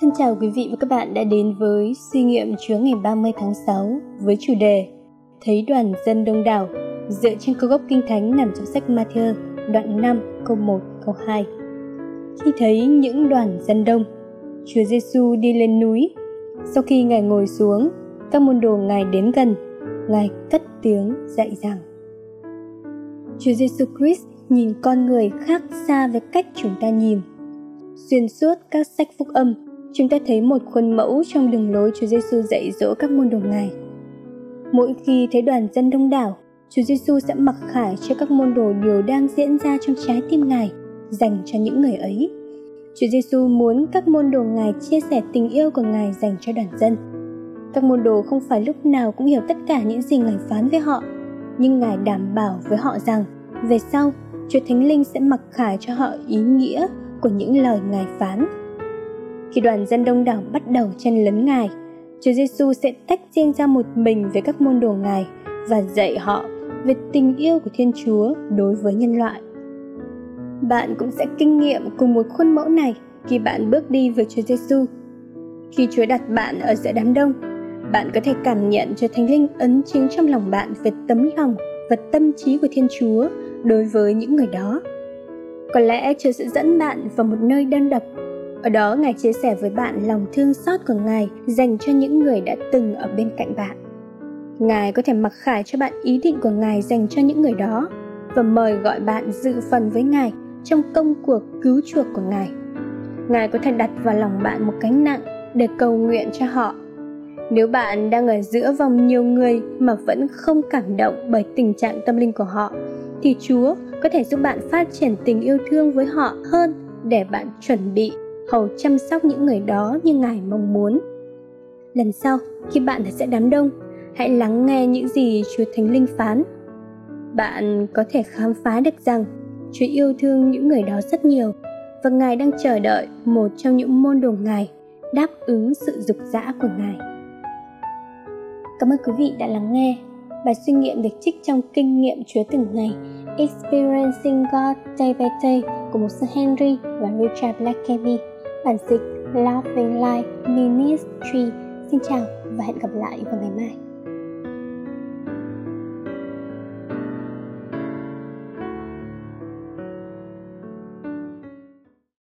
Thân chào quý vị và các bạn đã đến với suy nghiệm Chúa ngày 30 tháng 6 với chủ đề Thấy đoàn dân đông đảo dựa trên câu gốc kinh thánh nằm trong sách Matthew đoạn 5 câu 1 câu 2. Khi thấy những đoàn dân đông, Chúa Giêsu đi lên núi. Sau khi Ngài ngồi xuống, các môn đồ Ngài đến gần, Ngài cất tiếng dạy rằng Chúa Giêsu Christ nhìn con người khác xa với cách chúng ta nhìn. Xuyên suốt các sách phúc âm, chúng ta thấy một khuôn mẫu trong đường lối Chúa Giêsu dạy dỗ các môn đồ Ngài. Mỗi khi thấy đoàn dân đông đảo, Chúa Giêsu sẽ mặc khải cho các môn đồ điều đang diễn ra trong trái tim Ngài dành cho những người ấy. Chúa Giêsu muốn các môn đồ Ngài chia sẻ tình yêu của Ngài dành cho đoàn dân. Các môn đồ không phải lúc nào cũng hiểu tất cả những gì Ngài phán với họ, nhưng Ngài đảm bảo với họ rằng về sau Chúa Thánh Linh sẽ mặc khải cho họ ý nghĩa của những lời Ngài phán. Khi đoàn dân đông đảo bắt đầu chen lấn Ngài, Chúa Giêsu sẽ tách riêng ra một mình với các môn đồ Ngài và dạy họ về tình yêu của Thiên Chúa đối với nhân loại. Bạn cũng sẽ kinh nghiệm cùng một khuôn mẫu này khi bạn bước đi với Chúa Giêsu. Khi Chúa đặt bạn ở giữa đám đông, bạn có thể cảm nhận cho Thánh Linh ấn chính trong lòng bạn về tấm lòng và tâm trí của Thiên Chúa đối với những người đó. Có lẽ Chúa sẽ dẫn bạn vào một nơi đơn độc. Ở đó Ngài chia sẻ với bạn lòng thương xót của Ngài dành cho những người đã từng ở bên cạnh bạn. Ngài có thể mặc khải cho bạn ý định của Ngài dành cho những người đó và mời gọi bạn dự phần với Ngài trong công cuộc cứu chuộc của Ngài. Ngài có thể đặt vào lòng bạn một cánh nặng để cầu nguyện cho họ. Nếu bạn đang ở giữa vòng nhiều người mà vẫn không cảm động bởi tình trạng tâm linh của họ, thì Chúa có thể giúp bạn phát triển tình yêu thương với họ hơn để bạn chuẩn bị hầu chăm sóc những người đó như Ngài mong muốn. Lần sau, khi bạn ở giữa đám đông, hãy lắng nghe những gì Chúa Thánh Linh phán. Bạn có thể khám phá được rằng Chúa yêu thương những người đó rất nhiều và Ngài đang chờ đợi một trong những môn đồ Ngài đáp ứng sự dục dã của Ngài. Cảm ơn quý vị đã lắng nghe. Bài suy nghiệm được trích trong kinh nghiệm Chúa từng ngày Experiencing God Day by Day của một sư Henry và Richard Blackaby. Bản dịch Love Life Ministry. Xin chào và hẹn gặp lại vào ngày mai.